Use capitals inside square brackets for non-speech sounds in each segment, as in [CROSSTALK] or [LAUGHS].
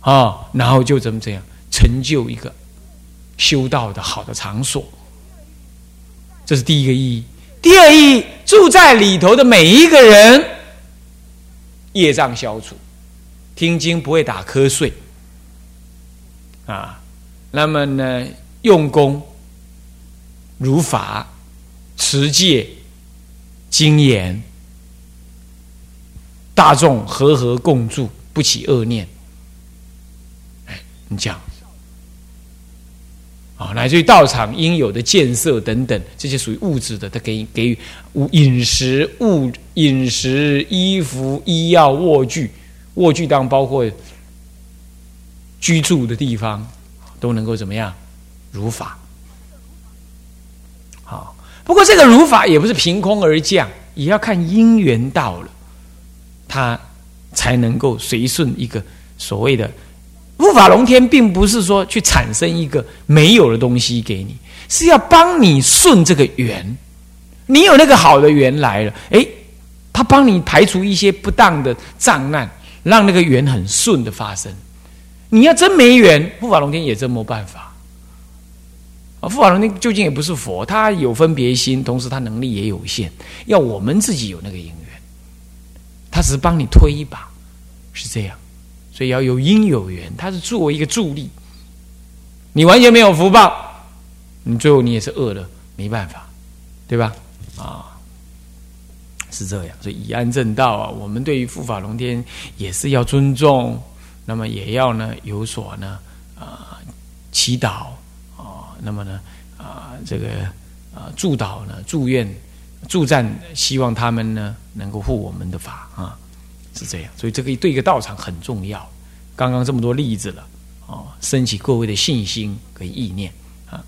啊，然后就怎么怎样成就一个修道的好的场所。这是第一个意义。第二意义，住在里头的每一个人，业障消除，听经不会打瞌睡，啊，那么呢，用功如法持戒精严，大众和和共住，不起恶念。你讲。啊，乃至于道场应有的建设等等，这些属于物质的，他给给予饮食物饮食衣服医药卧具，卧具当包括居住的地方，都能够怎么样如法。好，不过这个如法也不是凭空而降，也要看因缘到了，他才能够随顺一个所谓的。护法龙天并不是说去产生一个没有的东西给你，是要帮你顺这个缘。你有那个好的缘来了，哎，他帮你排除一些不当的障碍，让那个缘很顺的发生。你要真没缘，护法龙天也真没办法。啊，护法龙天究竟也不是佛，他有分别心，同时他能力也有限，要我们自己有那个因缘，他只是帮你推一把，是这样。所以要有因有缘，它是作为一个助力。你完全没有福报，你最后你也是饿了，没办法，对吧？啊，是这样。所以以安正道啊，我们对于护法龙天也是要尊重，那么也要呢有所呢啊祈祷啊，那么呢啊这个啊祝祷呢祝愿助战，希望他们呢能够护我们的法啊。是这样，所以这个对一个道场很重要。刚刚这么多例子了，哦，升起各位的信心跟意念啊。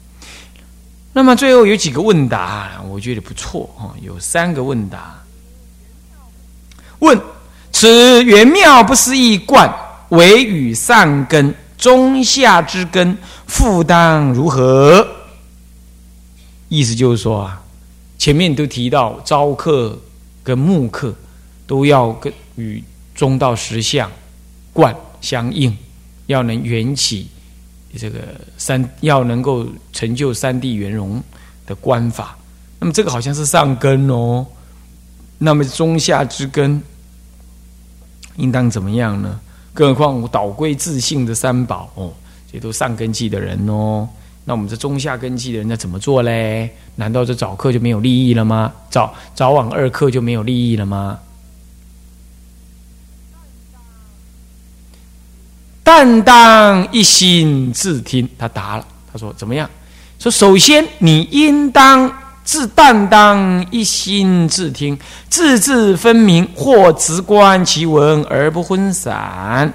那么最后有几个问答，我觉得不错哦，有三个问答。问：此元妙不思议观，唯与上根、中下之根，负担如何？意思就是说啊，前面都提到招客跟慕客都要跟。与中道实相观相应，要能缘起这个三，要能够成就三地圆融的观法。那么这个好像是上根哦。那么中下之根应当怎么样呢？更何况导归自信的三宝哦，这都上根基的人哦。那我们这中下根基的人，那怎么做嘞？难道这早课就没有利益了吗？早早晚二课就没有利益了吗？但当一心自听，他答了。他说：“怎么样？说首先你应当自但当一心自听，字字分明，或直观其文而不昏散。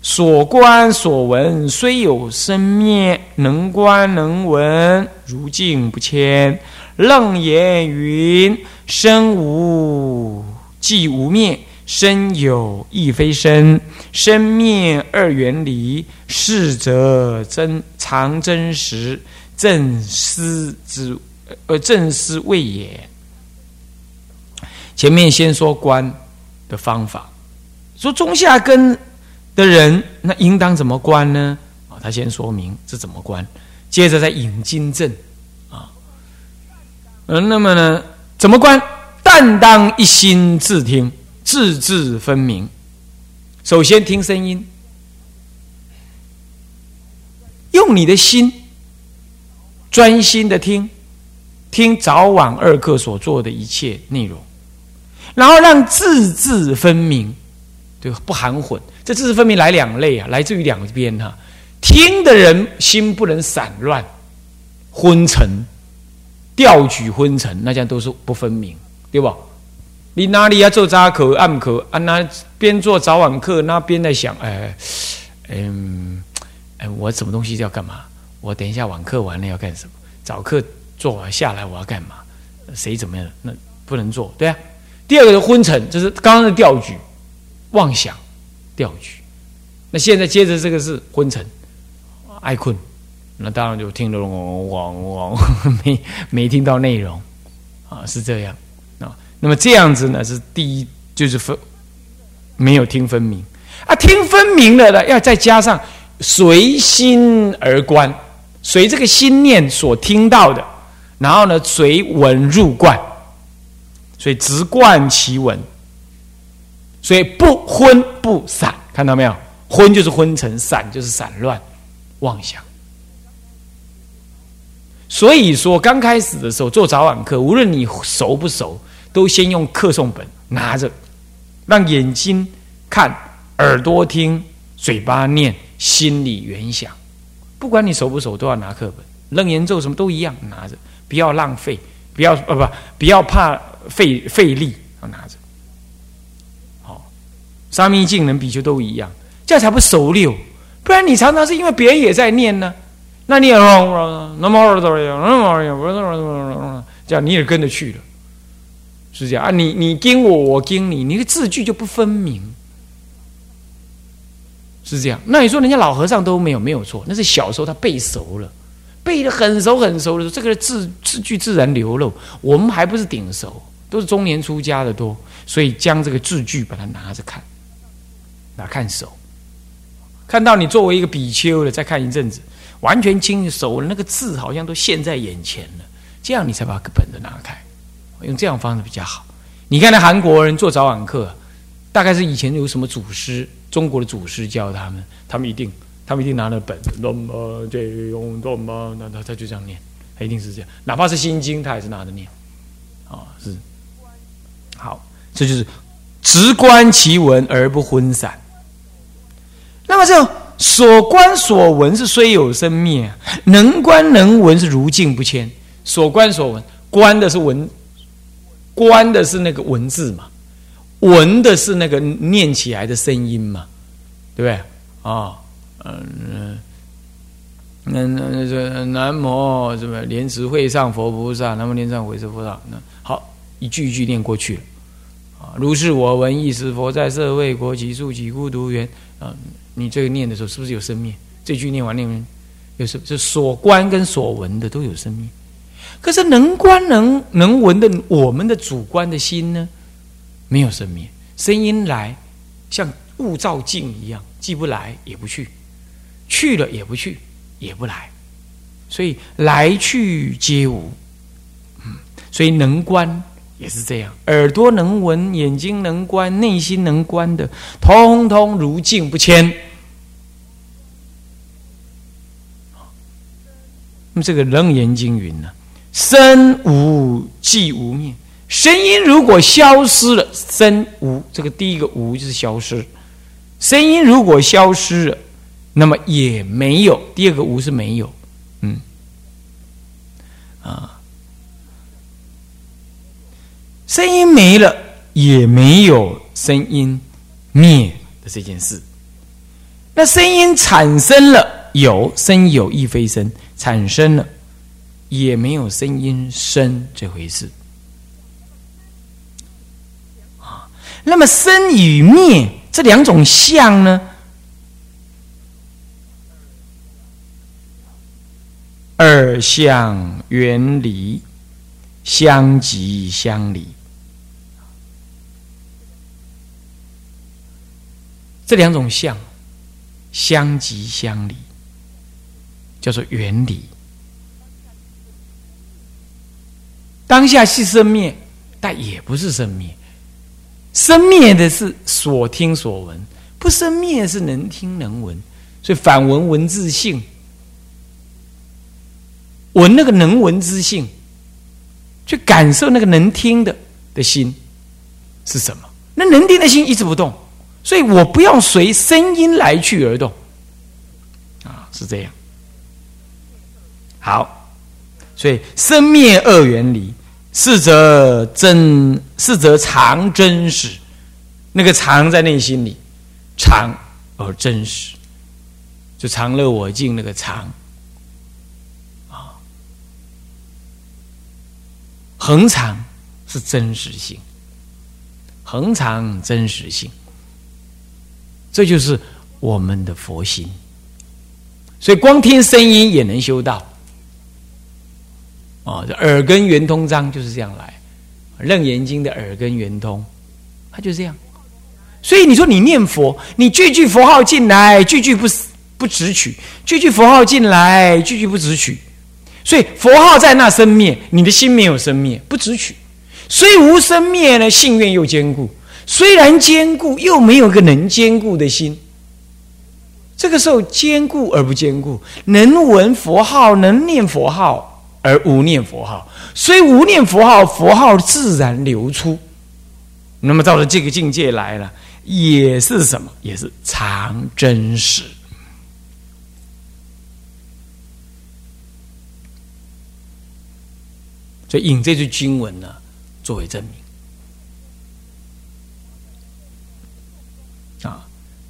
所观所闻虽有生灭，能观能闻，如镜不迁。楞严云：身无即无灭。”身有亦非身，生灭二元离，是则真常真实，正思之呃正思谓也。前面先说观的方法，说中下根的人，那应当怎么观呢？啊，他先说明这怎么观，接着再引经证啊，嗯，那么呢，怎么观？但当一心自听。字字分明。首先听声音，用你的心专心的听，听早晚二课所做的一切内容，然后让字字分明，对，不含混。这字字分明来两类啊，来自于两边哈。听的人心不能散乱、昏沉、调举昏沉，那这样都是不分明，对吧？你哪里要做早课、暗课啊？那边做早晚课，那边在想，哎，嗯，哎，我什么东西要干嘛？我等一下晚课完了要干什么？早课做完下来我要干嘛？谁怎么样？那不能做，对啊。第二个是昏沉，就是刚刚的调举、妄想、调举。那现在接着这个是昏沉、爱困，那当然就听得嗡嗡嗡，没没听到内容啊，是这样。那么这样子呢，是第一，就是分没有听分明啊。听分明了的，要再加上随心而观，随这个心念所听到的，然后呢，随闻入观，所以直观其闻，所以不昏不散，看到没有？昏就是昏沉，散就是散乱妄想。所以说，刚开始的时候做早晚课，无论你熟不熟，都先用课诵本拿着，让眼睛看。耳朵听，嘴巴念，心里原想。不管你熟不熟，都要拿课本。楞严咒什么都一样，拿着，不要浪费，不要呃不，不要怕费费力，要拿着。好，沙弥净人比丘都一样，这样才不熟溜。不然你常常是因为别人也在念呢，那你也那么这样你也跟着去了，是这样啊？你你跟我，我跟你，你的字句就不分明。是这样，那你说人家老和尚都没有没有错，那是小时候他背熟了，背的很熟很熟的时候，这个字字句自然流露。我们还不是顶熟，都是中年出家的多，所以将这个字句把它拿着看，拿看熟。看到你作为一个比丘的，再看一阵子，完全清熟了，那个字好像都现在眼前了，这样你才把本子拿开，用这样方式比较好。你看那韩国人做早晚课，大概是以前有什么祖师。中国的祖师教他们，他们一定，他们一定拿了本，那么这用那么，那他他就这样念，他一定是这样，哪怕是心经，他也是拿着念，啊，是，好，这就是直观其文而不昏散。那么这种所观所闻是虽有生灭，能观能闻是如镜不迁。所观所闻，观的是闻，观的是那个文字嘛。闻的是那个念起来的声音嘛，对不对？啊，嗯，那那那这南无什么莲池会上佛菩萨，南无莲上会是菩萨，那好，一句一句念过去。啊，如是我闻亦是佛在社会国几处几孤独园。啊，你这个念的时候是不是有生命？这句念完念完，有是是所观跟所闻的都有生命。可是能观能能闻的我们的主观的心呢？没有生灭，声音来，像雾照镜一样，既不来也不去，去了也不去，也不来，所以来去皆无。嗯，所以能观也是这样，耳朵能闻，眼睛能观，内心能观的，通通如镜不迁。那么这个《楞严经》云呢：身无即无灭。声音如果消失了，声无这个第一个无就是消失。声音如果消失了，那么也没有第二个无是没有，嗯，啊，声音没了也没有声音灭的这件事。那声音产生了有声有亦非生，产生了也没有声音生这回事。那么生与灭这两种相呢？二相远离，相即相离。这两种相相即相离，叫做远离。当下是生灭，但也不是生灭。生灭的是所听所闻，不生灭是能听能闻，所以反闻文字性，闻那个能闻之性，去感受那个能听的的心是什么？那能听的心一直不动，所以我不要随声音来去而动，啊，是这样。好，所以生灭二元离。是则真，是则常真实，那个常在内心里，常而真实，就常乐我净那个常，啊，恒常是真实性，恒常真实性，这就是我们的佛心，所以光听声音也能修道。哦，耳根圆通章就是这样来，《楞严经》的耳根圆通，它就这样。所以你说你念佛，你句句佛号进来，句句不不直取，句句佛号进来，句句不直取。所以佛号在那生灭，你的心没有生灭，不直取。虽无生灭呢，信愿又坚固。虽然坚固，又没有个能坚固的心。这个时候坚固而不坚固，能闻佛号，能念佛号而无念佛号。虽无念佛号，佛号自然流出。那么到了这个境界来了，也是什么？也是常真实。所以引这句经文呢，作为证明啊，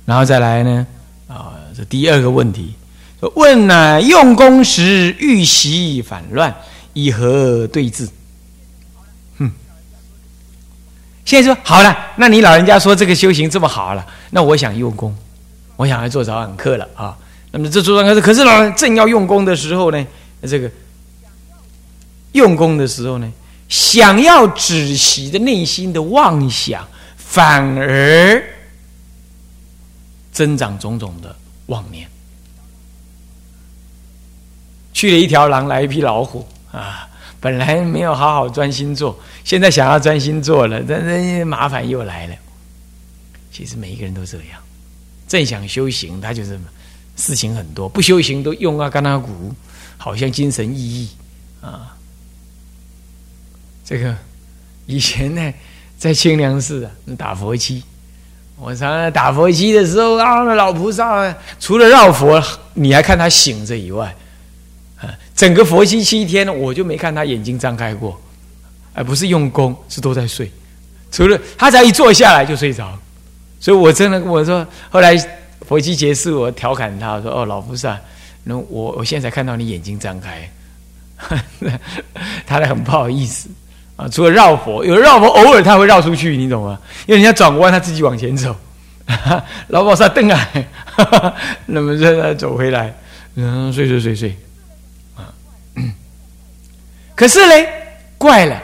然后再来呢啊，这第二个问题，问呢用功时欲习反乱，以何对治？哼，现在说好了，那你老人家说这个修行这么好了，那我想用功，我想来做早晚课了啊。那么这做早晚课，可是老人正要用功的时候呢，这个。用功的时候呢，想要止息的内心的妄想，反而增长种种的妄念。去了一条狼，来一匹老虎啊！本来没有好好专心做，现在想要专心做了，但是麻烦又来了。其实每一个人都这样，正想修行，他就是事情很多；不修行都用啊，干那鼓，好像精神奕奕啊。这个以前呢，在清凉寺啊打佛七，我常常打佛七的时候啊，老菩萨除了绕佛，你还看他醒着以外，整个佛七七天我就没看他眼睛张开过，而不是用功，是都在睡。除了他才一坐下来就睡着，所以我真的我说，后来佛七结束，我调侃他说：“哦，老菩萨，那我我现在才看到你眼睛张开，[LAUGHS] 他很不好意思。”啊，除了绕佛，有绕佛，偶尔他会绕出去，你懂吗？因为人家转弯，他自己往前走。[LAUGHS] 老保萨瞪眼，[LAUGHS] 那么再再走回来，嗯，睡睡睡睡。可是呢，怪了，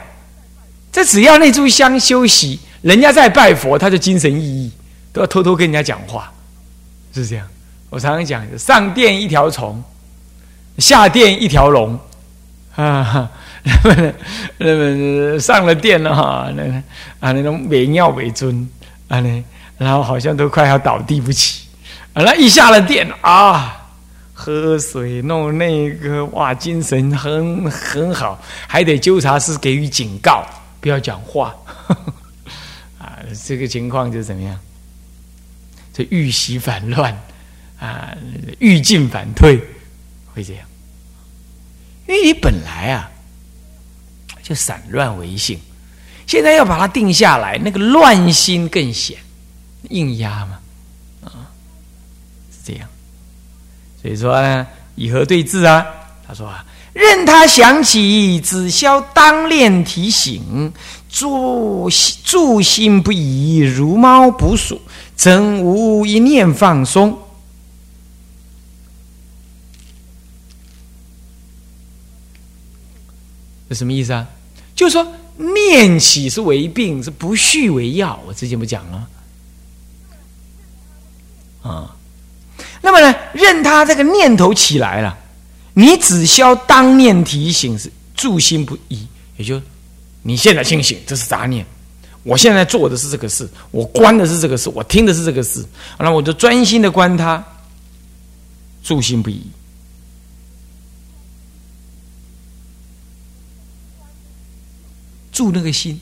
这只要那炷香休息，人家在拜佛，他就精神奕奕，都要偷偷跟人家讲话，是这样。我常常讲，上殿一条虫，下殿一条龙，[LAUGHS] 啊。那么，那么上了殿了哈，那啊那种美妙为尊啊呢，然后好像都快要倒地不起，啊，那一下了殿啊，喝水弄那个哇，精神很很好，还得纠察师给予警告，不要讲话，[LAUGHS] 啊，这个情况就怎么样？这欲习反乱啊，欲进反退，会这样，因为你本来啊。就散乱为性，现在要把它定下来，那个乱心更显，硬压嘛，啊，是这样。所以说呢，以何对治啊？他说啊，任他想起，只消当练提醒，住住心不移，如猫捕鼠，真无一念放松。这什么意思啊？就是说，念起是为病，是不续为药。我之前不讲了啊。那么呢，任他这个念头起来了，你只消当念提醒，是住心不移。也就你现在清醒，这是杂念。我现在做的是这个事，我观的是这个事，我听的是这个事，那我就专心的观他，住心不移。住那个心，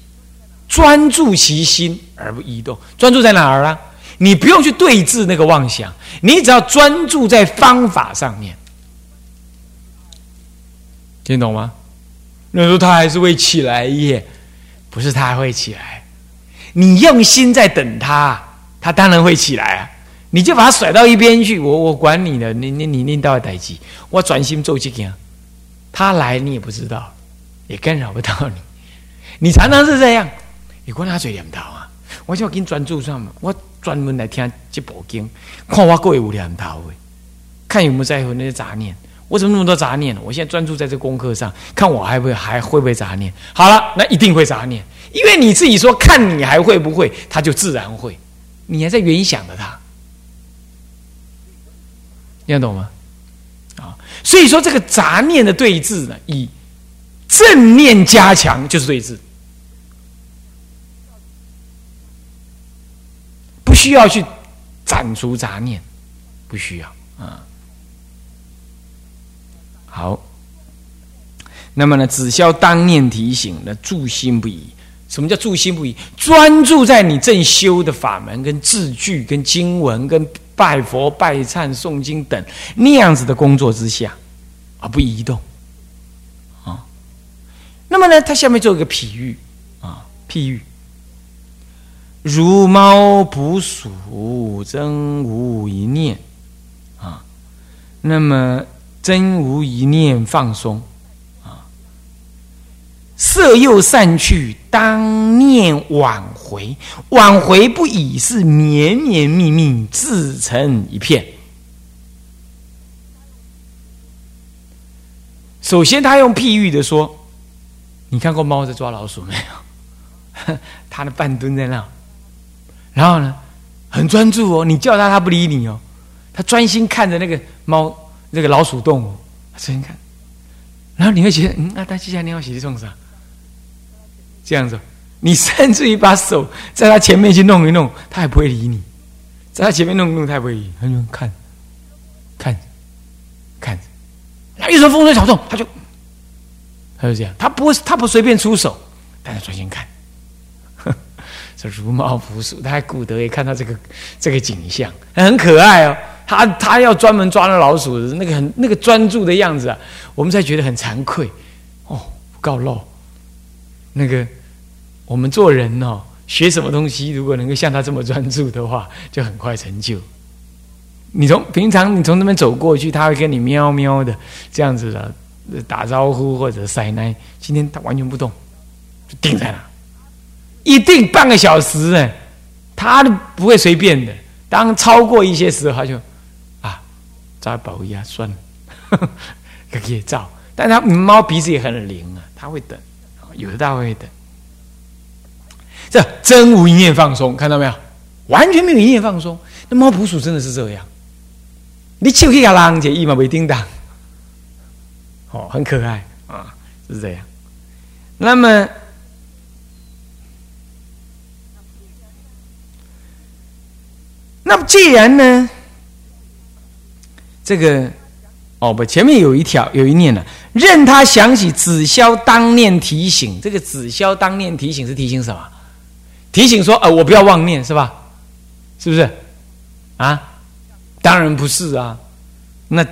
专注其心而不移动。专注在哪儿啊？你不用去对峙那个妄想，你只要专注在方法上面。听懂吗？那时候他还是会起来耶，不是他还会起来？你用心在等他，他当然会起来啊！你就把他甩到一边去，我我管你的，你你你你到待机，我专心做这件。他来你也不知道，也干扰不到你。你常常是这样，你管他嘴念头啊！我就要跟专注上嘛，我专门来听这部经，看我各位有念头的，看有没有在乎那些杂念。我怎么那么多杂念？我现在专注在这功课上，看我还会还会不会杂念？好了，那一定会杂念，因为你自己说看你还会不会，他就自然会。你还在原想着他，听得懂吗？啊，所以说这个杂念的对峙呢，以正念加强就是对峙，需要去斩除杂念，不需要啊。好，那么呢，只消当念提醒那，助心不移。什么叫助心不移？专注在你正修的法门、跟字句、跟经文、跟拜佛、拜忏、诵经等那样子的工作之下，而不移动。啊，那么呢，他下面做一个譬喻啊，譬喻如猫捕鼠，真无一念啊，那么真无一念放松。啊色又散去，当念挽回，挽回不已是绵绵密密，自成一片。首先，他用譬喻的说：“你看过猫在抓老鼠没有？[LAUGHS] 它的半蹲在那，然后呢，很专注哦。你叫它，它不理你哦，它专心看着那个猫，那个老鼠洞哦，专心看。然后你会觉得，嗯，那它接下来你要写的送啥？”这样子，你甚至于把手在他前面去弄一弄，他也不会理你。在他前面弄一弄，他也不会理。他就看，看，看，他一说风吹草动，他就，他就这样。他不会，他不随便出手，但是专心看。这如猫捕鼠，他还顾得也看到这个这个景象，很可爱哦。他他要专门抓那老鼠，那个很那个专注的样子啊，我们才觉得很惭愧。哦，告漏那个。我们做人哦，学什么东西，如果能够像他这么专注的话，就很快成就。你从平常你从那边走过去，他会跟你喵喵的这样子的打招呼或者塞奶。今天他完全不动，就定在那，一定半个小时呢，他都不会随便的。当超过一些时候，他就啊，扎保一下算了，[LAUGHS] 可以照。但他猫鼻子也很灵啊，他会等，有的它会等。这真无一念放松，看到没有？完全没有一念放松。那猫捕鼠真的是这样，你手去给它浪起，一毛没叮当，哦，很可爱啊，是这样。那么，那么既然呢，这个哦不，前面有一条有一念呢，任他想起，只消当念提醒。这个只消当念提醒是提醒什么？提醒说：“呃，我不要妄念，是吧？是不是？啊？当然不是啊。那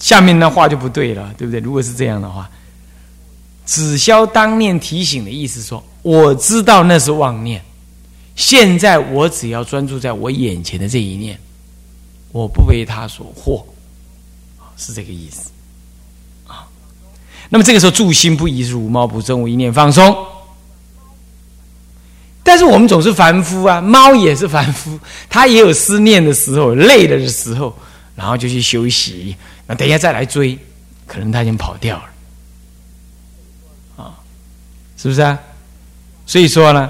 下面的话就不对了，对不对？如果是这样的话，只消当念提醒的意思说，我知道那是妄念，现在我只要专注在我眼前的这一念，我不为他所惑，是这个意思啊。那么这个时候，住心不移，如猫不正，我一念放松。”但是我们总是凡夫啊，猫也是凡夫，它也有思念的时候，累了的时候，然后就去休息。那等一下再来追，可能它已经跑掉了，啊，是不是啊？所以说呢，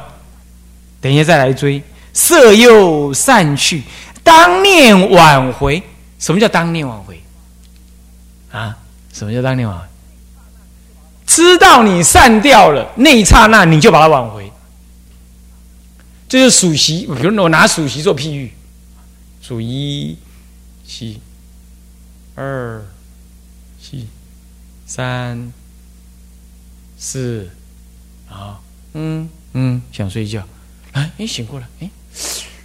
等一下再来追，色又散去，当念挽回。什么叫当念挽回？啊？什么叫当念挽回？知道你散掉了那一刹那，你就把它挽回。这是数息，比如我拿数息做譬喻，数一、七、二、七、三、四，啊，嗯嗯，想睡觉，哎哎，醒过来，哎，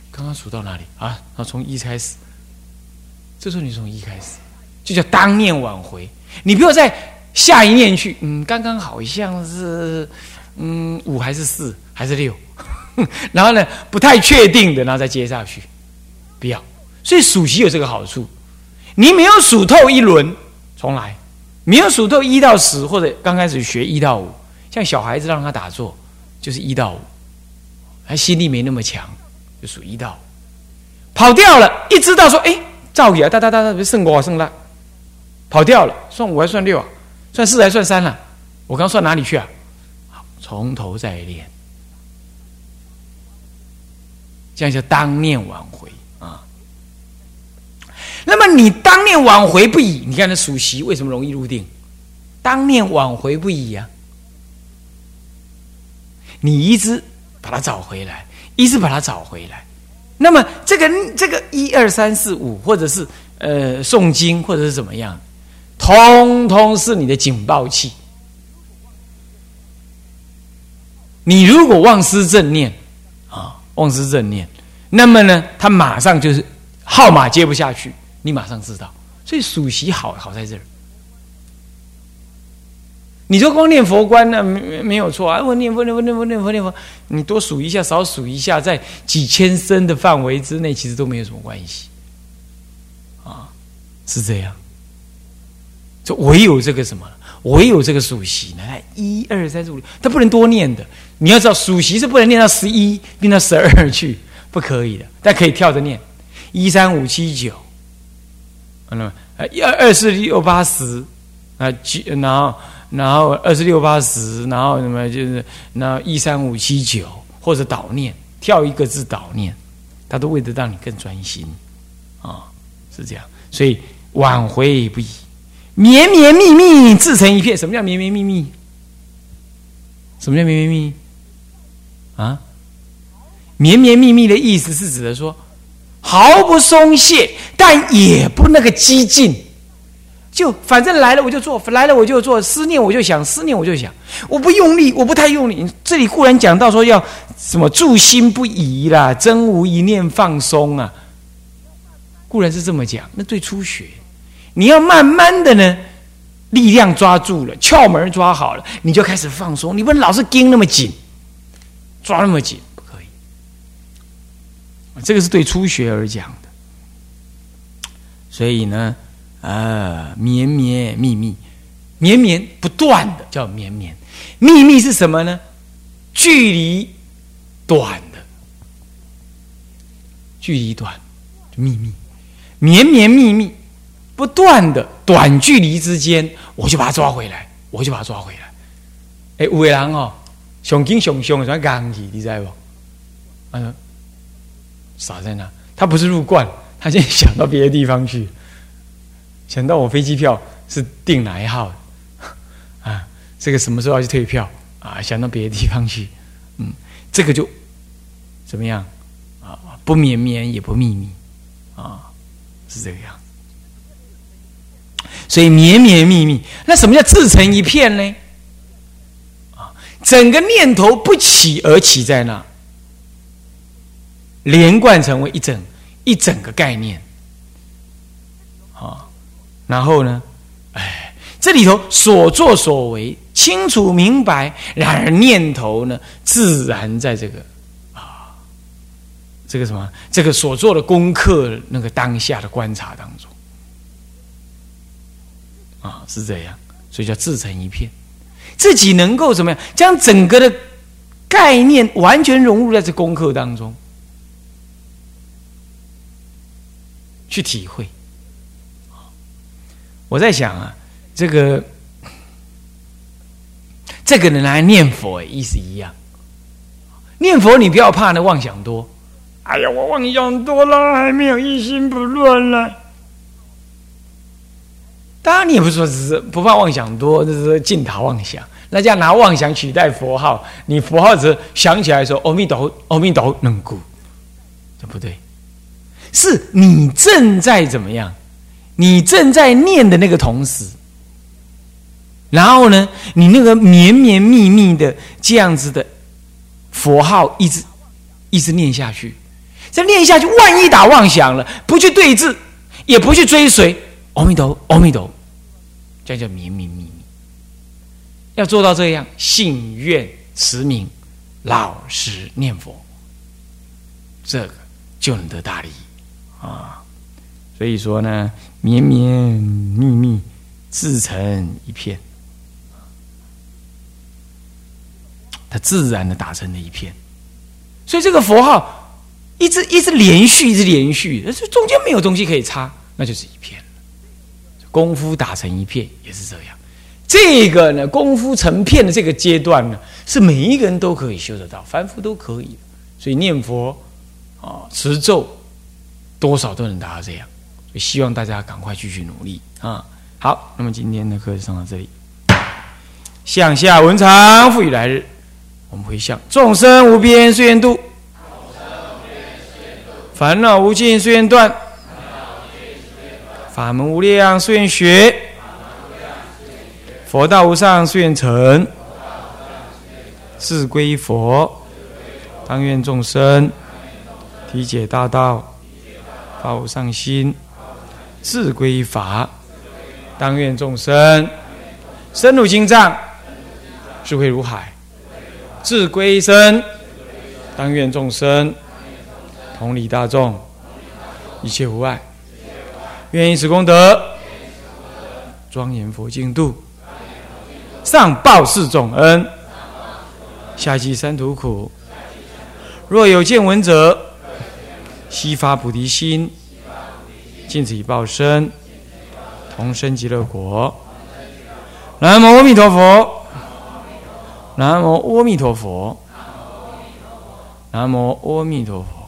刚刚数到哪里啊？然后从一开始，这时候你从一开始，就叫当面挽回，你不要再下一念去，嗯，刚刚好像是，嗯，五还是四还是六。[LAUGHS] 然后呢，不太确定的，然后再接下去，不要。所以数息有这个好处，你没有数透一轮，重来；没有数透一到十，或者刚开始学一到五，像小孩子让他打坐，就是一到五，他心力没那么强，就数一道。跑掉了，一知道说，哎，照起来，哒哒哒哒，胜过啊，胜了，跑掉了，算五还算六啊？算四还算三了？我刚算哪里去啊？好，从头再练。这样叫当念挽回啊。那么你当念挽回不已，你看那属习为什么容易入定？当念挽回不已呀，你一直把它找回来，一直把它找回来。那么这个这个一二三四五，或者是呃诵经，或者是怎么样，通通是你的警报器。你如果忘失正念啊，忘失正念，那么呢，他马上就是号码接不下去，你马上知道。所以数习好好在这儿。你说光念佛观呢，没没有错啊！我念佛念佛念佛念佛念佛，你多数一下，少数一下，在几千声的范围之内，其实都没有什么关系啊，是这样。就唯有这个什么，唯有这个数习呢？一二三四五六，它不能多念的。你要知道，数习是不能念到十一，念到十二去，不可以的。但可以跳着念，一三五七九，那么呃二二四六八十啊，然后。然后二十六八十，然后什么就是那一三五七九，或者导念跳一个字导念，他都为了让你更专心啊，是这样。所以挽回不已，绵绵密密自成一片。什么叫绵绵密密？什么叫绵绵密？啊，绵绵密密的意思是指的说毫不松懈，但也不那个激进。就反正来了我就做，来了我就做，思念我就想，思念我就想，我不用力，我不太用力。这里固然讲到说要什么住心不移啦，真无一念放松啊，固然是这么讲。那对初学，你要慢慢的呢，力量抓住了，窍门抓好了，你就开始放松。你不能老是盯那么紧，抓那么紧，不可以。这个是对初学而讲的，所以呢。啊，绵绵密密，绵绵不断的叫绵绵，密密是什么呢？距离短的，距离短，秘密，绵绵密密，不断的短距离之间，我就把它抓回来，我就把它抓回来。哎，五位人哦，熊精熊凶，什么钢体，你知道不？嗯，傻在那，他不是入惯，他现在想到别的地方去。想到我飞机票是订哪一号 [LAUGHS] 啊？这个什么时候要去退票啊？想到别的地方去，嗯，这个就怎么样啊？不绵绵也不密密啊，是这个样。所以绵绵密密，那什么叫自成一片呢？啊，整个念头不起而起在那，连贯成为一整一整个概念。啊然后呢，哎，这里头所作所为清楚明白，然而念头呢，自然在这个啊，这个什么，这个所做的功课那个当下的观察当中，啊，是这样，所以叫自成一片，自己能够怎么样，将整个的概念完全融入在这功课当中，去体会。我在想啊，这个这个人来念佛，意思一样。念佛你不要怕那妄想多。哎呀，我妄想多了，还没有一心不乱了。当然，你也不是说只是不怕妄想多，这是净打妄想。那这样拿妄想取代佛号，你佛号只想起来说“阿弥陀佛，阿弥陀佛”，能故，这不对。是你正在怎么样？你正在念的那个同时，然后呢，你那个绵绵密密的这样子的佛号，一直一直念下去，再念下去，万一打妄想了，不去对峙，也不去追随，阿弥陀，阿弥陀，这样叫绵绵密密。要做到这样，信愿持名，老实念佛，这个就能得大利啊。所以说呢。绵绵密密，自成一片，它自然的打成了一片。所以这个佛号一直一直连续，一直连续，这中间没有东西可以插，那就是一片功夫打成一片也是这样。这个呢，功夫成片的这个阶段呢，是每一个人都可以修得到，凡夫都可以。所以念佛啊持咒，多少都能达到这样。所以希望大家赶快继续努力啊！好，那么今天的课就上到这里。向下文长，复以来日，我们回向。众生无边誓愿度，烦恼无尽誓愿断，法门无量誓愿学，佛道无上誓愿成，自归佛，当愿众生。体解大道，发无上心，自归法，当愿众生深入经藏。智慧如海，智归身，当愿众生同理大众，一切无碍。愿以此功德，庄严佛净土，上报四重恩，下济三途苦。若有见闻者，悉发菩提心，尽此一报身，同生极乐国。南无阿弥陀佛。南无阿弥陀佛，南无阿弥陀佛。